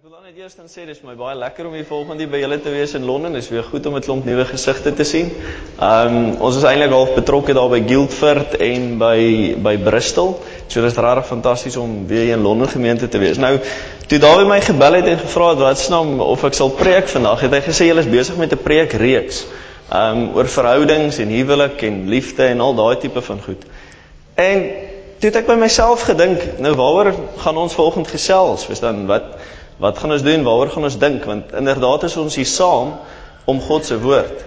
Ek wil dan net eers dan sê dis my baie lekker om hier volgende by julle te wees in Londen. Dis weer goed om 'n klomp nuwe gesigte te sien. Ehm um, ons is eintlik half betrokke daar by Guildford en by by Bristol. So dis regtig fantasties om weer in Londen gemeente te wees. Nou, toe Dawie my gebel het en gevra het wat snaam of ek sal preek vandag, het hy gesê julle is besig met 'n preekreeks. Ehm um, oor verhoudings en huwelik en liefde en al daai tipe van goed. En toe het ek by myself gedink, nou waaroor gaan ons volgende gesels? Verstaan wat Wat gaan ons doen? Waaroor gaan ons dink? Want inderdaad is ons hier saam om God se woord.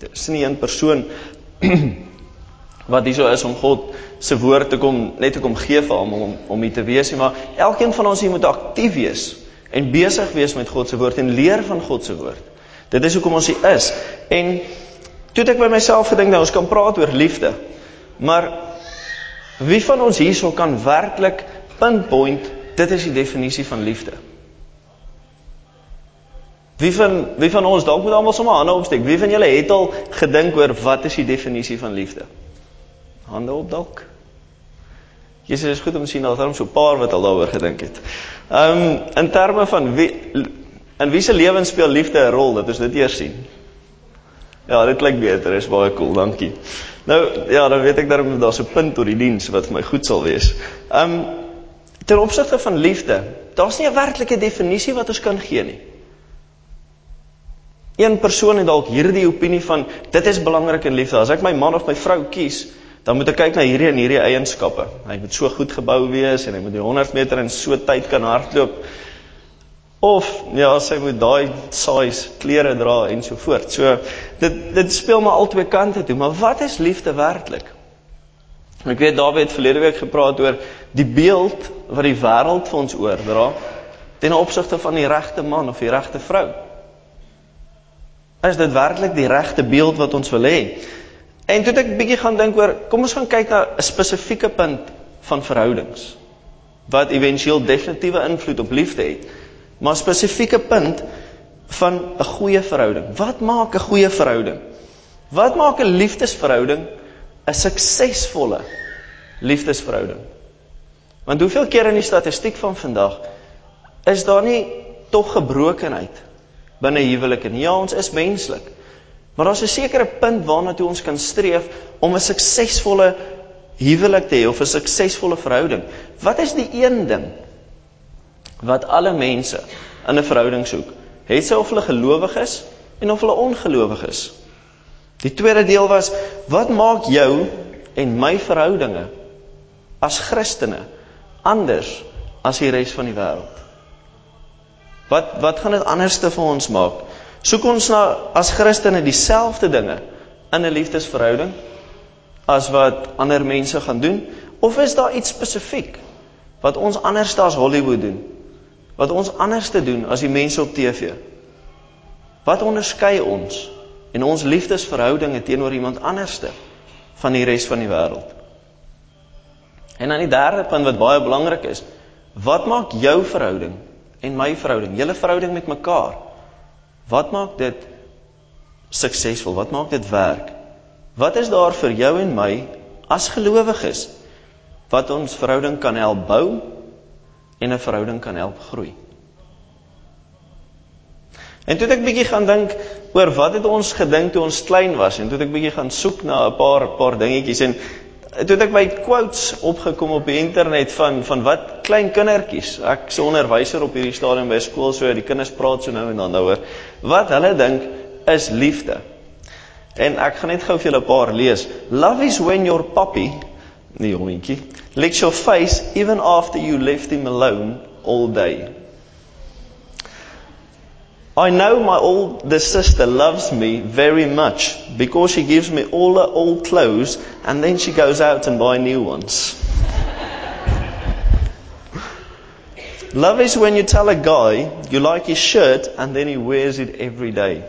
Dit is nie een persoon wat hierso is om God se woord te kom net te kom gee vir hom om om hier te wees nie, maar elkeen van ons hier moet aktief wees en besig wees met God se woord en leer van God se woord. Dit is hoekom ons hier is. En toe het ek by myself gedink nou ons kan praat oor liefde. Maar wie van ons hierso kan werklik pinpoint dit is die definisie van liefde? Wie van wie van ons dalk moet almal sommer hande opsteek. Wie van julle het al gedink oor wat is die definisie van liefde? Hande op dalk. Jesus is goed om te sien dat daar so 'n paar wat al daaroor gedink het. Ehm um, in terme van wie in wie se lewens speel liefde 'n rol? Dat ons dit eers sien. Ja, dit klink beter. Is baie cool. Dankie. Nou ja, dan weet ek daarom daar's 'n punt oor die diens wat vir my goed sal wees. Ehm um, ten opsigte van liefde, daar's nie 'n werklike definisie wat ons kan gee nie. Een persoon het dalk hierdie opinie van dit is belangrik in liefde. As ek my man of my vrou kies, dan moet ek kyk na hierdie en hierdie eienskappe. Hy moet so goed gebou wees en hy moet die 100 meter in so tyd kan hardloop. Of ja, sy moet daai size klere dra en so voort. So dit dit speel maar albei kante toe, maar wat is liefde werklik? Ek weet Dawie het verlede week gepraat oor die beeld wat die wêreld vir ons oordra ten opsigte van die regte man of die regte vrou. Is dit werklik die regte beeld wat ons wil hê? En toe het ek bietjie gaan dink oor, kom ons gaan kyk na 'n spesifieke punt van verhoudings wat éventueel definitiewe invloed op liefde het. Maar spesifieke punt van 'n goeie verhouding. Wat maak 'n goeie verhouding? Wat maak 'n liefdesverhouding 'n suksesvolle liefdesverhouding? Want hoeveel keer in die statistiek van vandag is daar nie tog gebrokenheid binne huwelike nie. Ja, ons is menslik. Maar daar's 'n sekere punt waarna toe ons kan streef om 'n suksesvolle huwelik te hê of 'n suksesvolle verhouding. Wat is die een ding wat alle mense in 'n verhouding soek? Het sy of hulle gelowig is en of hulle ongelowig is. Die tweede deel was wat maak jou en my verhoudinge as Christene anders as die res van die wêreld? Wat wat gaan dit anderste vir ons maak? Soek ons na as Christene dieselfde dinge in 'n liefdesverhouding as wat ander mense gaan doen of is daar iets spesifiek wat ons anders as Hollywood doen? Wat ons anders te doen as die mense op TV? Wat onderskei ons en ons liefdesverhoudinge teenoor iemand anderste van die res van die wêreld? En dan die derde punt wat baie belangrik is, wat maak jou verhouding en my verhouding, julle verhouding met mekaar. Wat maak dit suksesvol? Wat maak dit werk? Wat is daar vir jou en my as gelowiges wat ons verhouding kan help bou en 'n verhouding kan help groei? En toe het ek bietjie gaan dink oor wat het ons gedink toe ons klein was en toe het ek bietjie gaan soek na 'n paar paar dingetjies en toe het ek by quotes opgekom op die internet van van wat klein kindertjies. Ek se onderwyser op hierdie stadium by skool, so die kinders praat so nou en dan daaroor wat hulle dink is liefde. En ek gaan net gou vir julle 'n paar lees. Love is when your puppy, nee hondjie, licks your face even after you left him alone all day. I know my older sister loves me very much because she gives me all her old clothes and then she goes out and buy new ones. Love is when you tell a guy you like his shirt and then he wears it every day.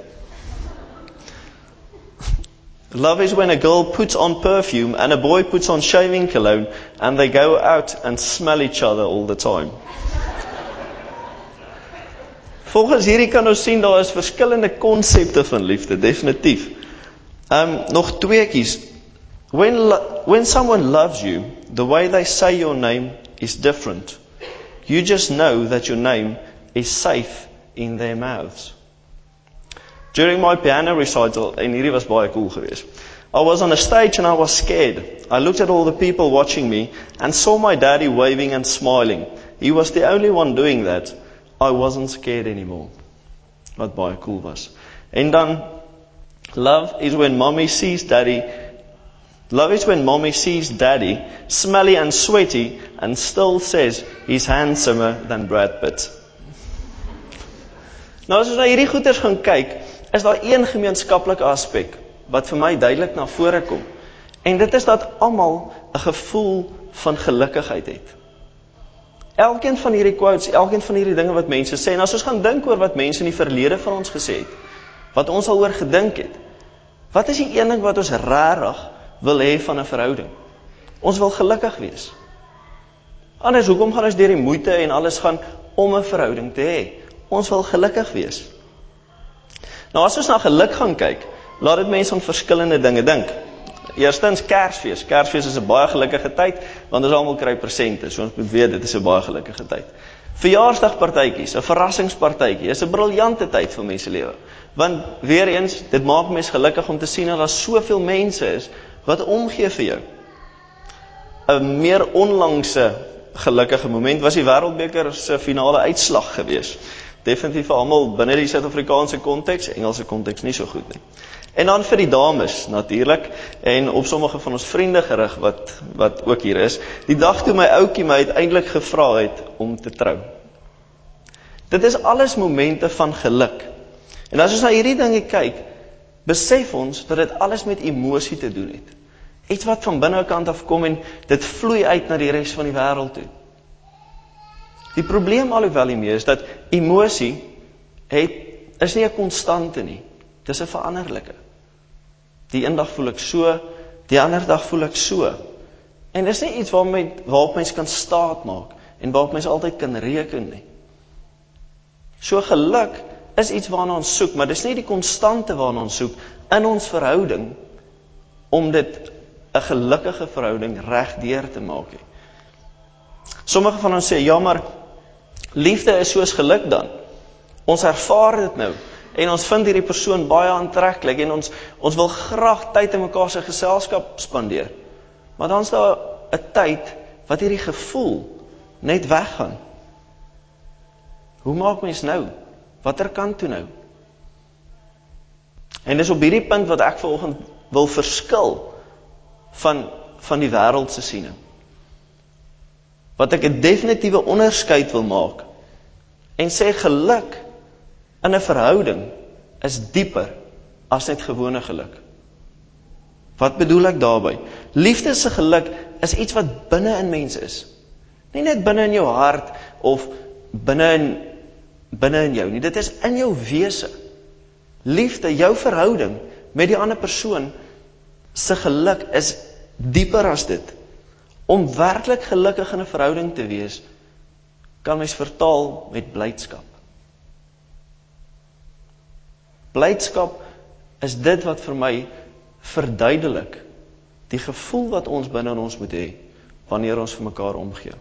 Love is when a girl puts on perfume and a boy puts on shaving cologne and they go out and smell each other all the time. Volgens hierdie kan ons sien daar is verskillende konsepte van liefde, definitief. Um nog tweeetjies. When when someone loves you, the way they say your name is different. You just know that your name is safe in their mouths. During my piano recital, en hierdie was cool geweest. I was on a stage and I was scared. I looked at all the people watching me and saw my daddy waving and smiling. He was the only one doing that. I wasn't scared anymore. Wat baie cool was. En dan love is when mommy sees daddy Love is when mommy sees daddy smelly and sweaty and still says he's handsomer than Brad Pitt. Nou as ons na hierdie goeters gaan kyk, is daar een gemeenskaplike aspek wat vir my duidelik na vore kom. En dit is dat almal 'n gevoel van gelukigheid het. Elkeen van hierdie quotes, elkeen van hierdie dinge wat mense sê, en as ons gaan dink oor wat mense in die verlede van ons gesê het, wat ons al oor gedink het. Wat is die een ding wat ons regtig wil hê van 'n verhouding? Ons wil gelukkig wees. Anders hoekom gaan ons deur die moeite en alles gaan om 'n verhouding te hê? Ons wil gelukkig wees. Nou as ons na geluk gaan kyk, laat dit mense aan verskillende dinge dink. Eerstens Kersfees. Kersfees is 'n baie gelukkige tyd want ons almal kry presente. So ons moet weet dit is 'n baie gelukkige tyd. Verjaarsdagpartytjies, 'n verrassingspartytjie, is 'n briljante tyd vir mense lewe. Want weer eens, dit maak mense gelukkig om te sien dat daar soveel mense is wat omgee vir jou. 'n Meer onlangse gelukkige moment was die Wêreldbeker se finale uitslag geweest. Definitief vir almal binne die Suid-Afrikaanse konteks, Engelse konteks nie so goed nie. En dan vir die dames natuurlik en op sommige van ons vriende gerig wat wat ook hier is. Die dag toe my ouetjie my uiteindelik gevra het om te trou. Dit is alles momente van geluk. En as ons na hierdie dinge kyk, besef ons dat dit alles met emosie te doen het. Iets wat van binnekant af kom en dit vloei uit na die res van die wêreld toe. Die probleem alhoewel hiermee is dat emosie het is nie 'n konstante nie. Dis 'n veranderlike. Die eendag voel ek so, die ander dag voel ek so. En dis nie iets waarmee waarop mens kan staat maak en waarop mens altyd kan reken nie. So geluk is iets waarna ons soek, maar dis nie die konstante waarna ons soek in ons verhouding om dit 'n gelukkige verhouding regdeur te maak nie. Sommige van ons sê ja, maar liefde is soos geluk dan. Ons ervaar dit nou en ons vind hierdie persoon baie aantreklik en ons ons wil graag tyd in mekaar se geselskap spandeer. Maar dan's daar 'n tyd wat hierdie gevoel net weggaan. Hoe maak mens nou? Watter kant toe nou? En dis op hierdie punt wat ek vanoggend wil verskil van van die wêreld se siening. Wat ek 'n definitiewe onderskeid wil maak en sê geluk in 'n verhouding is dieper as net gewone geluk. Wat bedoel ek daarmee? Liefde se geluk is iets wat binne in mense is. Nie net binne in jou hart of binne in binne in jou nie. Dit is in jou wese. Liefde, jou verhouding met die ander persoon se geluk is dieper as dit. Om werklik gelukkig in 'n verhouding te wees, kan mens vertaal met blydskap. Blydskap is dit wat vir my verduidelik die gevoel wat ons binne in ons moet hê wanneer ons vir mekaar omgee.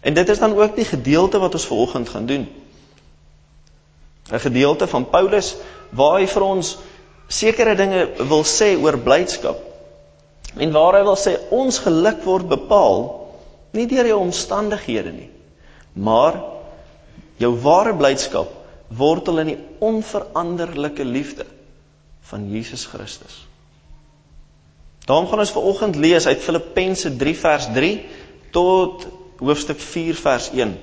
En dit is dan ook die gedeelte wat ons vanoggend gaan doen. 'n Gedeelte van Paulus waar hy vir ons sekere dinge wil sê oor blydskap. En waar hy wil sê ons geluk word bepaal nie deur jou omstandighede nie, maar jou ware blydskap wortel in die onveranderlike liefde van Jesus Christus. Daarom gaan ons vanoggend lees uit Filippense 3 vers 3 tot hoofstuk 4 vers 1.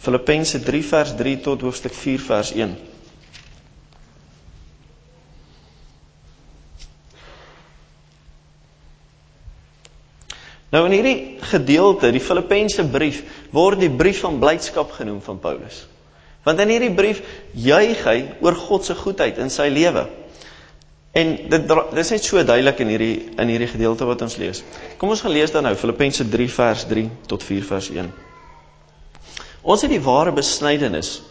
Filippense 3 vers 3 tot hoofstuk 4 vers 1. Nou in hierdie gedeelte, die Filippense brief, word die brief van blydskap genoem van Paulus. Want in hierdie brief juig hy oor God se goedheid in sy lewe. En dit dit is net so duidelik in hierdie in hierdie gedeelte wat ons lees. Kom ons gaan lees dan nou Filippense 3 vers 3 tot 4 vers 1. Ons het die ware besnydenis,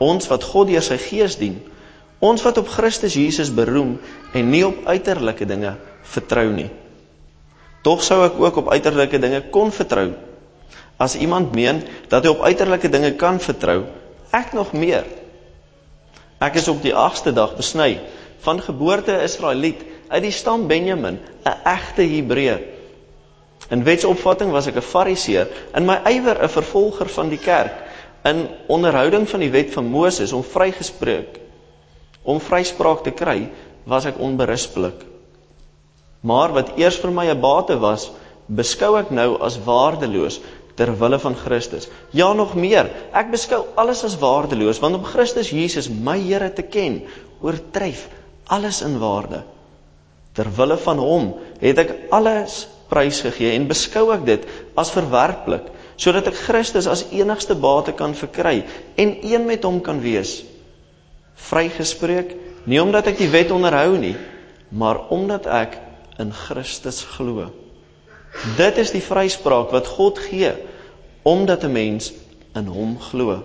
ons wat God deur sy gees dien, ons wat op Christus Jesus beroem en nie op uiterlike dinge vertrou nie. Tog sou ek ook op uiterlike dinge kon vertrou. As iemand meen dat hy op uiterlike dinge kan vertrou, Ek nog meer. Ek is op die 8ste dag besny, van geboorte Israeliet, uit die stam Benjamin, 'n egte Hebreër. In wetsopvatting was ek 'n Fariseer, in my ywer 'n vervolger van die kerk, in onderhouding van die wet van Moses om vrygespreek om vryspraak te kry, was ek onberispelik. Maar wat eers vir my 'n bate was, beskou ek nou as waardeloos ter wille van Christus. Ja nog meer, ek beskou alles as waardeloos want om Christus Jesus my Here te ken, oortref alles in waarde. Ter wille van hom het ek alles prysgegee en beskou ek dit as verwerplik sodat ek Christus as enigste bate kan verkry en een met hom kan wees. Vrygespreek nie omdat ek die wet onderhou nie, maar omdat ek in Christus glo. Dit is die vryspraak wat God gee omdat 'n mens in hom glo.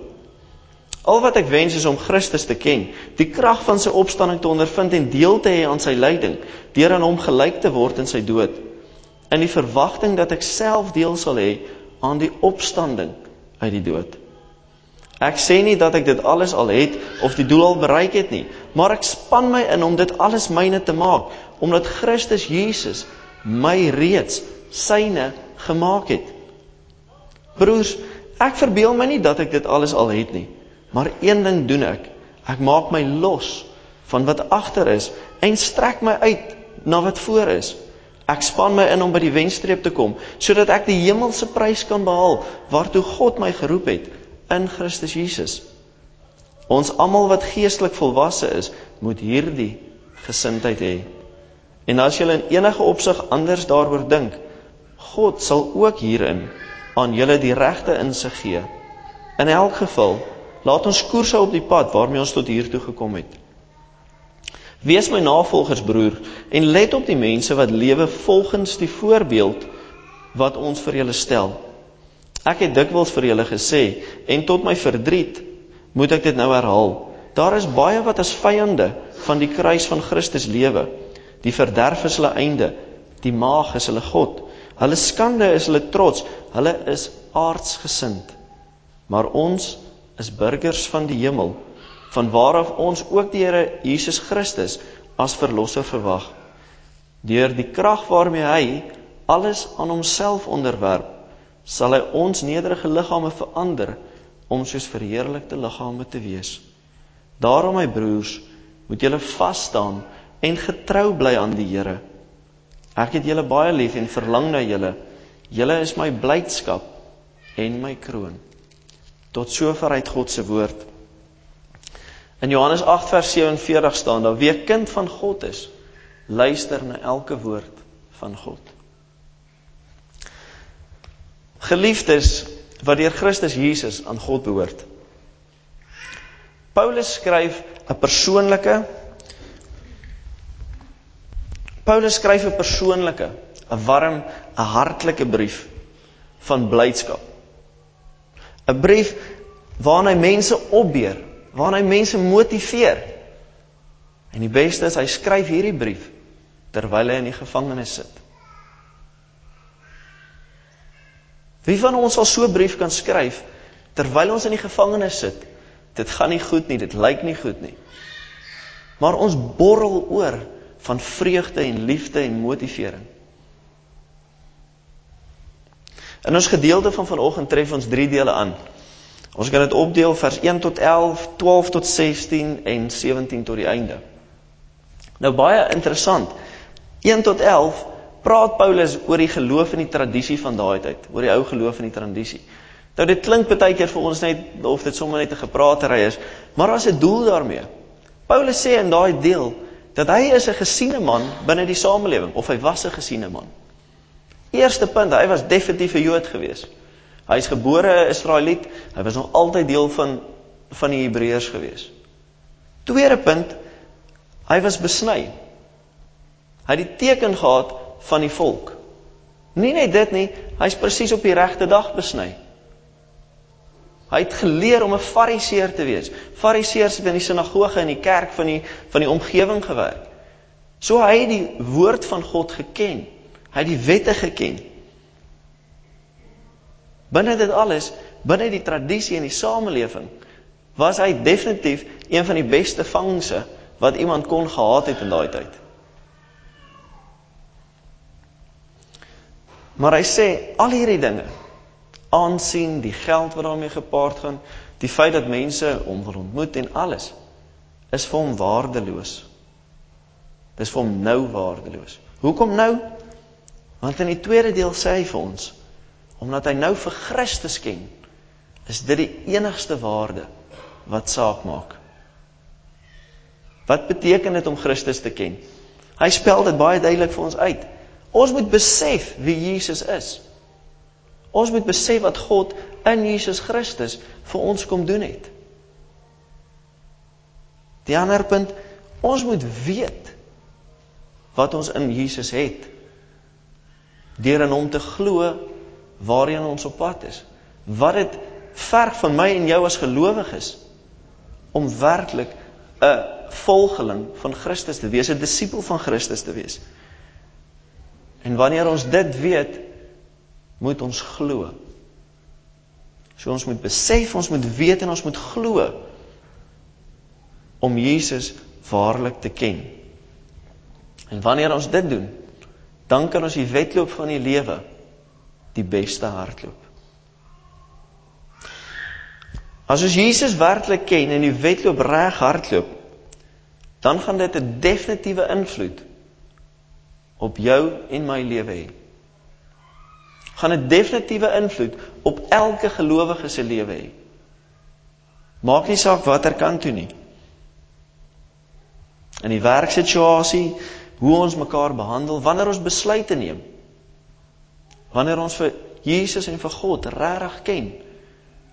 Al wat ek wens is om Christus te ken, die krag van sy opstanding te ondervind en deel te hê aan sy lyding, deur aan hom gelyk te word in sy dood, in die verwagting dat ek self deel sal hê aan die opstanding uit die dood. Ek sê nie dat ek dit alles al het of die doel al bereik het nie, maar ek span my in om dit alles myne te maak, omdat Christus Jesus my reeds syne gemaak het. Broers, ek verbeel my nie dat ek dit alles al het nie, maar een ding doen ek. Ek maak my los van wat agter is en strek my uit na wat voor is. Ek span my in om by die wenstreep te kom sodat ek die hemelse prys kan behaal waartoe God my geroep het in Christus Jesus. Ons almal wat geestelik volwasse is, moet hierdie gesindheid hê. En as jy in enige opsig anders daaroor dink, God sal ook hierin aan julle die regte insig gee. In elk geval, laat ons koers hou op die pad waarmee ons tot hier toe gekom het. Wees my navolgers broer en let op die mense wat lewe volgens die voorbeeld wat ons vir julle stel. Ek het dikwels vir julle gesê en tot my verdriet moet ek dit nou herhaal. Daar is baie wat as vyande van die kruis van Christus lewe. Die verderf is hulle einde. Die maag is hulle god. Hulle skande is hulle trots. Hulle is aardsgesind. Maar ons is burgers van die hemel, van waaraf ons ook die Here Jesus Christus as verlosser verwag. Deur die krag waarmee hy alles aan homself onderwerp sal hy ons nederige liggame verander om soos verheerlikte liggame te wees. Daarom my broers, moet julle vas staan en getrou bly aan die Here. Ek het julle baie lief en verlang na julle. Julle is my blydskap en my kroon. Tot sover uit God se woord. In Johannes 8 vers 47 staan daar: Wie 'n kind van God is, luister na elke woord van God. Geliefdes wat deur Christus Jesus aan God behoort. Paulus skryf 'n persoonlike Paulus skryf 'n persoonlike, 'n warm, 'n hartlike brief van blydskap. 'n Brief waarin hy mense opbeur, waarin hy mense motiveer. En die beste is hy skryf hierdie brief terwyl hy in die gevangenis sit. Wie van ons sal so 'n brief kan skryf terwyl ons in die gevangenis sit? Dit gaan nie goed nie, dit lyk nie goed nie. Maar ons borrel oor van vreugde en liefde en motivering. In ons gedeelte van vanoggend tref ons drie dele aan. Ons kan dit opdeel vers 1 tot 11, 12 tot 16 en 17 tot die einde. Nou baie interessant. 1 tot praat Paulus oor die geloof en die tradisie van daai tyd, oor die ou geloof en die tradisie. Nou dit klink baie keer vir ons net of dit sommer net 'n gepraatery is, maar daar's 'n doel daarmee. Paulus sê in daai deel dat hy is 'n gesiene man binne die samelewing of hy was 'n gesiene man. Eerste punt, hy was definitief 'n Jood gewees. Hy is gebore 'n Israeliet, hy was nog altyd deel van van die Hebreërs gewees. Tweede punt, hy was besny. Hy het die teken gehad van die volk. Nie net dit nie, hy's presies op die regte dag besny. Hy het geleer om 'n fariseer te wees. Fariseërs het in die sinagoge en die kerk van die van die omgewing gewerk. So hy het die woord van God geken. Hy het die wette geken. Binne dit alles, binne die tradisie en die samelewing, was hy definitief een van die beste vangse wat iemand kon gehad het in daai tyd. Maar hy sê al hierdie dinge, aansien, die geld wat daarmee gepaard gaan, die feit dat mense hom wil ontmoet en alles is vir hom waardeloos. Dis vir hom nou waardeloos. Hoekom nou? Want in die tweede deel sê hy vir ons omdat hy nou vir Christus ken, is dit die enigste waarde wat saak maak. Wat beteken dit om Christus te ken? Hy spel dit baie duidelik vir ons uit. Ons moet besef wie Jesus is. Ons moet besef wat God in Jesus Christus vir ons kom doen het. Die ander punt, ons moet weet wat ons in Jesus het deur in hom te glo waarheen ons op pad is. Wat dit verg van my en jou as gelowiges om werklik 'n volgeling van Christus te wees, 'n disipel van Christus te wees. En wanneer ons dit weet, moet ons glo. So ons moet besef, ons moet weet en ons moet glo om Jesus waarlik te ken. En wanneer ons dit doen, dan kan ons die wedloop van die lewe die beste hardloop. As ons Jesus werklik ken en die wedloop reg hardloop, dan gaan dit 'n definitiewe invloed op jou en my lewe hê. Gaan 'n definitiewe invloed op elke gelowige se lewe hê. Maak nie saak watter kant toe nie. In die werksituasie, hoe ons mekaar behandel, wanneer ons besluite neem. Wanneer ons vir Jesus en vir God regtig ken,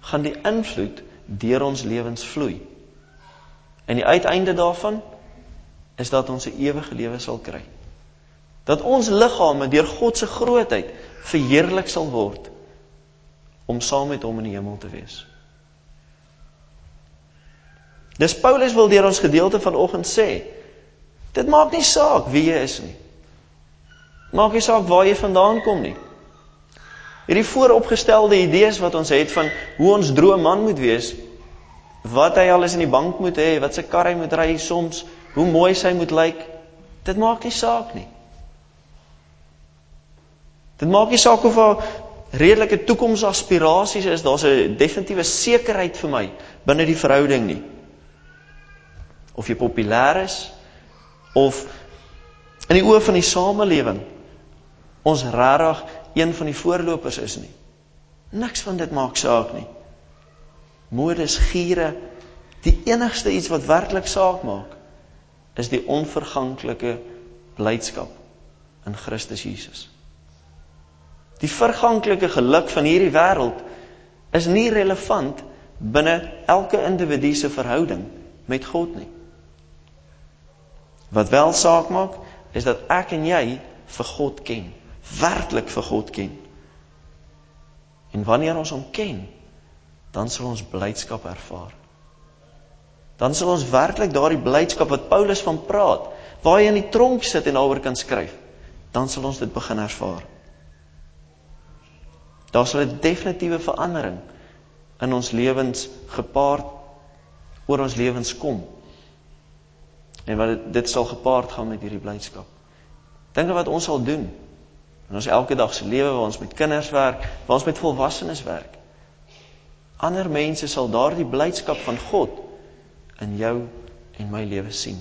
gaan die invloed deur ons lewens vloei. En die uiteinde daarvan is dat ons 'n ewige lewe sal kry. Dat ons liggame deur God se grootheid verheerlik sal word om saam met hom in die hemel te wees. Dis Paulus wil deur ons gedeelte vanoggend sê, Dit maak nie saak wie jy is nie. Maak nie saak waar jy vandaan kom nie. Hierdie vooropgestelde idees wat ons het van hoe ons droomman moet wees, wat hy alles in die bank moet hê, wat sy kar hy moet ry soms, hoe mooi sy moet lyk, dit maak nie saak nie. Dit maak nie saak of haar redelike toekomsaspirasies is, daar's 'n definitiewe sekerheid vir my binne die verhouding nie. Of jy populêr is, of in die oë van die samelewing ons regtig een van die voorlopers is nie. Niks van dit maak saak nie. Modes giere die enigste iets wat werklik saak maak is die onverganklike blydskap in Christus Jesus. Die verganklike geluk van hierdie wêreld is nie relevant binne elke individu se verhouding met God nie. Wat wel saak maak is dat ek en jy vir God ken, werklik vir God ken. En wanneer ons hom ken, dan sal ons blydskap ervaar. Dan sal ons werklik daardie blydskap wat Paulus van praat, waar hy in die tronk sit en daaroor kan skryf, dan sal ons dit begin ervaar. Daar sal 'n definitiewe verandering in ons lewens gepaard oor ons lewens kom En wat dit sal gepaard gaan met hierdie blydskap. Dinge wat ons sal doen in ons elke dag se lewe waar ons met kinders werk, waar ons met volwassenes werk. Ander mense sal daardie blydskap van God in jou en my lewe sien.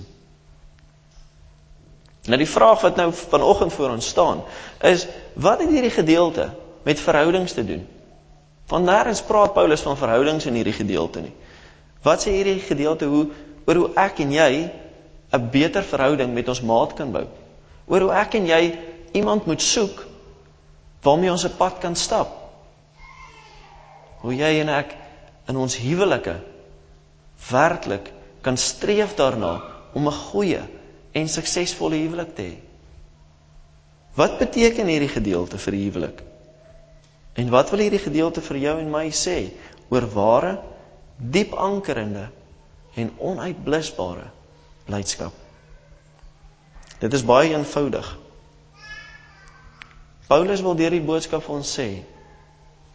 Nou die vraag wat nou vanoggend voor ons staan is wat het hierdie gedeelte met verhoudings te doen? Want nêrens praat Paulus van verhoudings in hierdie gedeelte nie. Wat sê hierdie gedeelte hoe oor hoe ek en jy 'n beter verhouding met ons maat kan bou. Oor hoe ek en jy iemand moet soek waarmee ons 'n pad kan stap. Hoe jy en ek in ons huwelike werklik kan streef daarna om 'n goeie en suksesvolle huwelik te hê. Wat beteken hierdie gedeelte vir die huwelik? En wat wil hierdie gedeelte vir jou en my sê oor ware, diep ankerende en onuitblusbare blydskap. Dit is baie eenvoudig. Paulus wil deur die boodskap vir ons sê: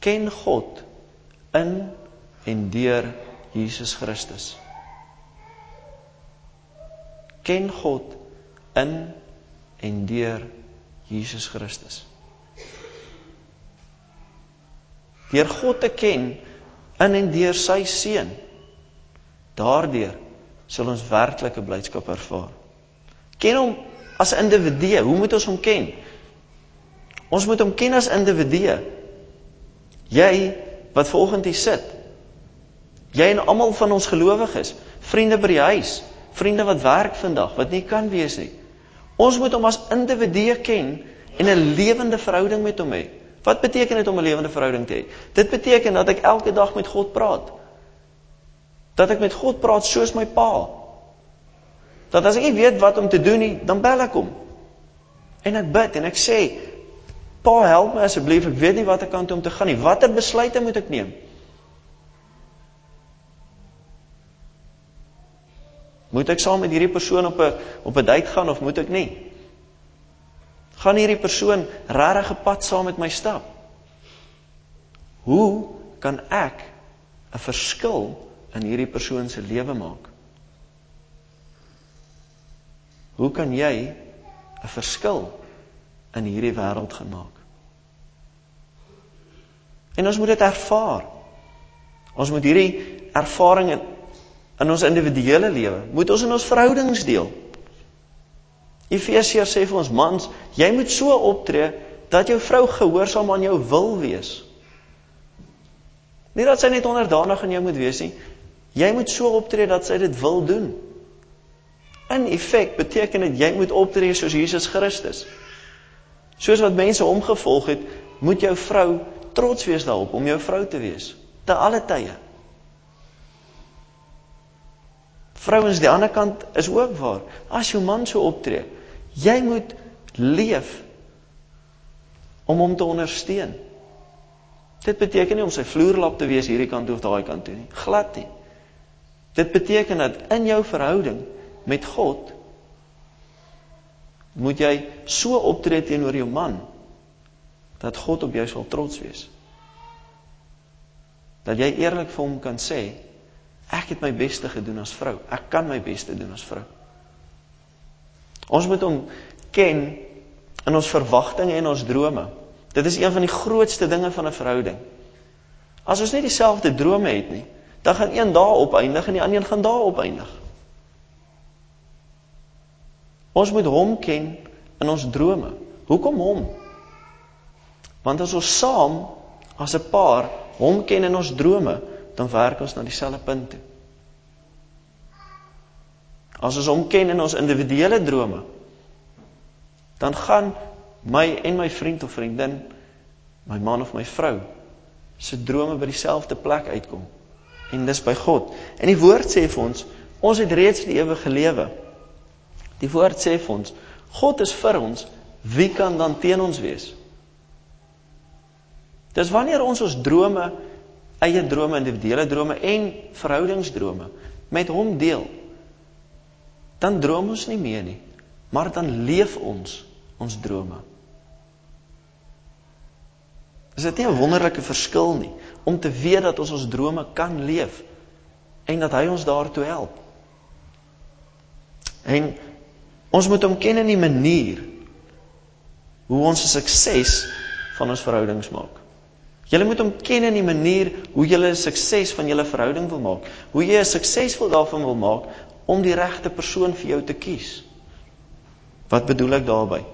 Ken God in en deur Jesus Christus. Ken God in en deur Jesus Christus. Deur God te ken in en deur sy seun. Daardeur sal ons werklike blydskap ervaar. Ken hom as individu. Hoe moet ons hom ken? Ons moet hom ken as individu. Jy wat volgens hier sit. Jy en almal van ons gelowiges, vriende by die huis, vriende wat werk vandag wat nie kan wees nie. Ons moet hom as individu ken en 'n lewende verhouding met hom hê. Wat beteken dit om 'n lewende verhouding te hê? Dit beteken dat ek elke dag met God praat. Dat ek met God praat soos my pa. Dat as ek nie weet wat om te doen nie, dan bel ek hom. En ek bid en ek sê, "Pa, help my asseblief, ek weet nie watter kant om te gaan nie. Watter besluite moet ek neem?" Moet ek saam met hierdie persoon op 'n op 'n date gaan of moet ek nie? Gaan hierdie persoon regtig 'n pad saam met my stap? Hoe kan ek 'n verskil in hierdie persoon se lewe maak? Hoe kan jy 'n verskil in hierdie wêreld gaan maak? En ons moet dit ervaar. Ons moet hierdie ervaring in ons individuele lewe, moet ons in ons verhoudings deel. Efesiërs sê vir ons mans, jy moet so optree dat jou vrou gehoorsaam aan jou wil wees. Nie dat sy net onderdanig aan jou moet wees nie. Jy moet so optree dat sy dit wil doen. In effek beteken dit jy moet optree soos Jesus Christus. Soos wat mense hom gevolg het, moet jou vrou trots wees daarop om jou vrou te wees te alle tye. Vrouens, die ander kant is ook waar. As jou man so optree, jy moet leef om hom te ondersteun. Dit beteken nie om sy vloerlap te wees hierdie kant of daai kant toe nie. Glad nie. Dit beteken dat in jou verhouding met God moet jy so optree teenoor jou man dat God op jou sal trots wees. Dat jy eerlik vir hom kan sê, Ek het my beste gedoen as vrou. Ek kan my beste doen as vrou. Ons moet hom ken in ons verwagtinge en ons drome. Dit is een van die grootste dinge van 'n verhouding. As ons nie dieselfde drome het nie, dan gaan een daar opeindig en die ander een gaan daar opeindig. Ons moet hom ken in ons drome. Hoekom hom? Want as ons saam as 'n paar hom ken in ons drome, dan werk ons na dieselfde punt toe. As ons hom ken in ons individuele drome, dan gaan my en my vriend of vriendin, my man of my vrou, se drome by dieselfde plek uitkom. En dis by God. En die woord sê vir ons, ons het reeds die ewige lewe. Die woord sê vir ons, God is vir ons, wie kan dan teen ons wees? Dis wanneer ons ons drome eie drome, individuele drome en verhoudingsdrome met hom deel. Dan droom ons nie meer nie, maar dan leef ons ons drome. Is dit nie 'n wonderlike verskil nie om te weet dat ons ons drome kan leef en dat hy ons daartoe help? En ons moet hom ken in die manier hoe ons 'n sukses van ons verhoudings maak. Julle moet hom ken in die manier hoe julle sukses van julle verhouding wil maak. Hoe jy 'n suksesvol daarvan wil maak om die regte persoon vir jou te kies. Wat bedoel ek daarmee?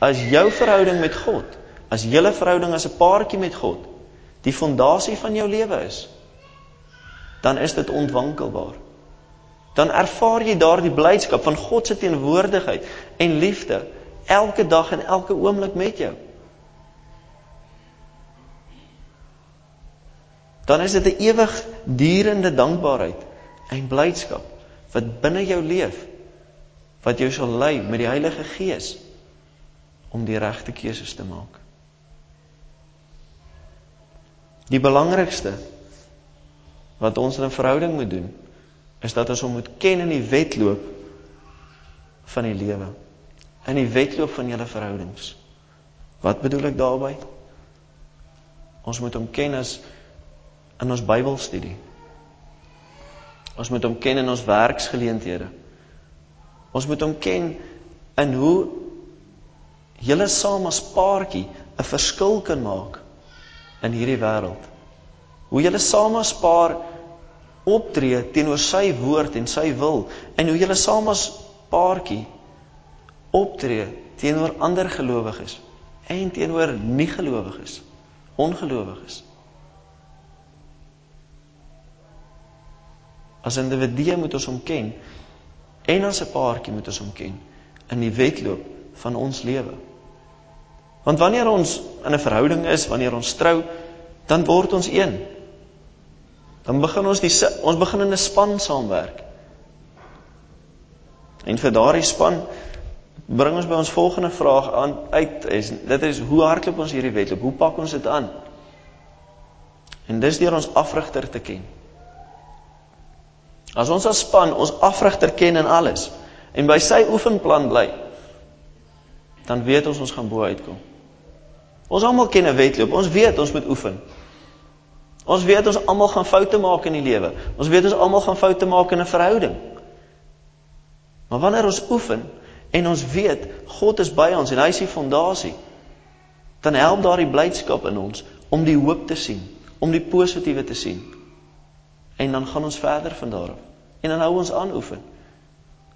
As jou verhouding met God, as julle verhouding as 'n paartjie met God, die fondasie van jou lewe is, dan is dit ontwankelbaar. Dan ervaar jy daardie blydskap van God se teenwoordigheid en liefde elke dag en elke oomblik met jou. Dan is dit 'n ewig durende dankbaarheid en blydskap wat binne jou leef wat jou sal lei met die Heilige Gees om die regte keuses te maak. Die belangrikste wat ons in 'n verhouding moet doen is dat ons hom moet ken in die wedloop van die lewe. In die wedloop van julle verhoudings. Wat bedoel ek daarmee? Ons moet hom ken as in ons Bybelstudie. Ons moet hom ken in ons werksgeleenthede. Ons moet hom ken in hoe julle saam as paartjie 'n verskil kan maak in hierdie wêreld. Hoe julle saam as paar optree teenoor sy woord en sy wil en hoe julle saam as paartjie optree teenoor ander gelowiges en teenoor nie gelowiges, ongelowiges. As individue moet ons hom ken en as 'n paartjie moet ons hom ken in die wedloop van ons lewe. Want wanneer ons in 'n verhouding is, wanneer ons trou, dan word ons een. Dan begin ons die ons begin in 'n span saamwerk. En vir daardie span bring ons by ons volgende vraag aan uit is dit is hoe hardloop ons hierdie wedloop? Hoe pak ons dit aan? En dis deur ons afrigter te ken. As ons as span ons afrigter ken in alles en by sy oefenplan bly, dan weet ons ons gaan bo uitkom. Ons almal ken 'n wedloop. Ons weet ons moet oefen. Ons weet ons almal gaan foute maak in die lewe. Ons weet ons almal gaan foute maak in 'n verhouding. Maar wanneer ons oefen en ons weet God is by ons en hy is die fondasie, dan help daardie blydskap in ons om die hoop te sien, om die positiewe te sien. En dan gaan ons verder van daar af. En dan hou ons aan oefen.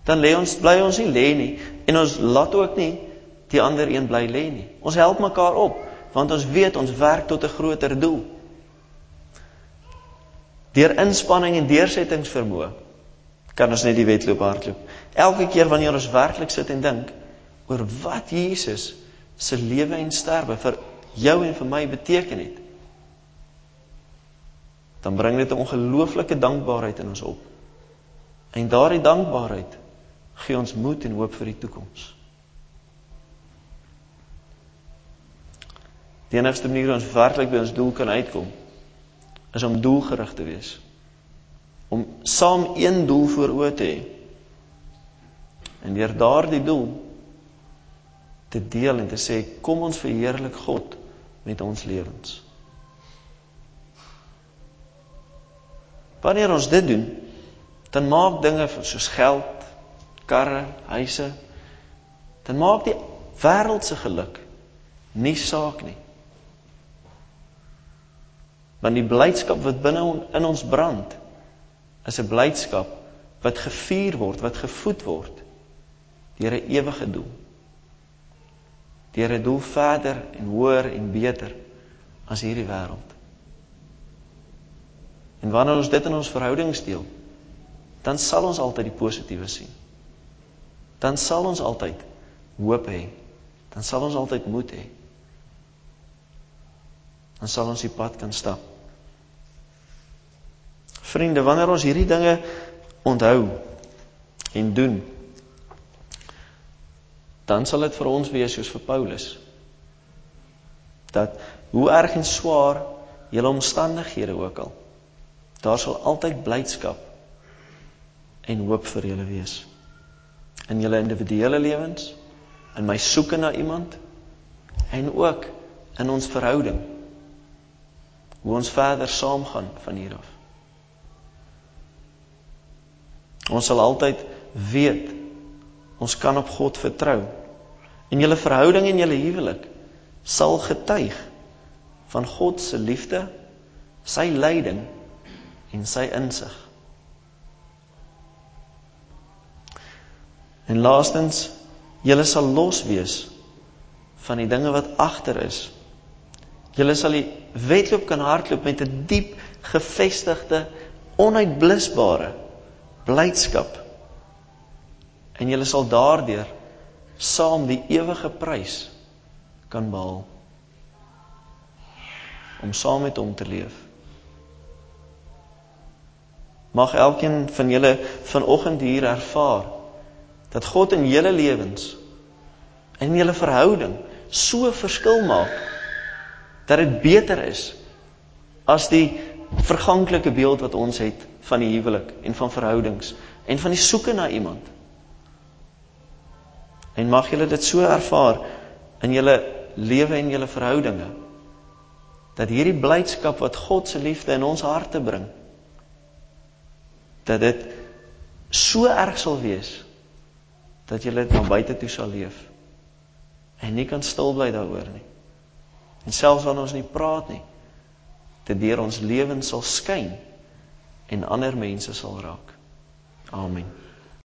Dan lê ons bly ons nie lê nie en ons laat ook nie die ander een bly lê nie. Ons help mekaar op want ons weet ons werk tot 'n groter doel. Deur inspanning en deursettingsvermoë kan ons net die wedloop hardloop. Elke keer wanneer ons werklik sit en dink oor wat Jesus se lewe en sterwe vir jou en vir my beteken het, dan bring dit 'n ongelooflike dankbaarheid in ons op. En daardie dankbaarheid gee ons moed en hoop vir die toekoms. Die enigste manier hoe ons werklik by ons doel kan uitkom, is om doelgerig te wees. Om saam een doel voor oë te hê. En deur daardie doel te deel en te sê kom ons verheerlik God met ons lewens. Wanneer ons dit doen, dan maak dinge soos geld, karre, huise, dan maak die wêreldse geluk nie saak nie. Want die blydskap wat binne in ons brand is 'n blydskap wat gevier word, wat gevoed word deur 'n ewige doel. Deur 'n doel verder en hoër en beter as hierdie wêreld. En wanneer ons dit in ons verhoudings deel, dan sal ons altyd die positiewe sien. Dan sal ons altyd hoop hê. Dan sal ons altyd moed hê. Dan sal ons die pad kan stap. Vriende, wanneer ons hierdie dinge onthou en doen, dan sal dit vir ons wees soos vir Paulus. Dat hoe erg en swaar julle omstandighede ook al Daar sal altyd blydskap en hoop vir julle wees. In julle individuele lewens, in my soeke na iemand en ook in ons verhouding. Hoe ons verder saamgaan van hier af. Ons sal altyd weet ons kan op God vertrou. En julle verhouding en julle huwelik sal getuig van God se liefde, sy leiding en sy insig. En laastens, julle sal los wees van die dinge wat agter is. Julle sal die wedloop kan hardloop met 'n diep gevestigde, onuitblusbare blydskap. En julle sal daardeur saam die ewige prys kan behaal om saam met hom te leef. Mag elkeen van julle vanoggend hier ervaar dat God in julle lewens en in julle verhouding so verskil maak dat dit beter is as die verganklike beeld wat ons het van die huwelik en van verhoudings en van die soeke na iemand. En mag julle dit so ervaar in julle lewe en julle verhoudinge dat hierdie blydskap wat God se liefde in ons harte bring dat dit so erg sal wees dat jy dit na buite toe sal leef en nie kan stil bly daaroor nie. En selfs wanneer ons nie praat nie, dit deur ons lewens sal skyn en ander mense sal raak. Amen.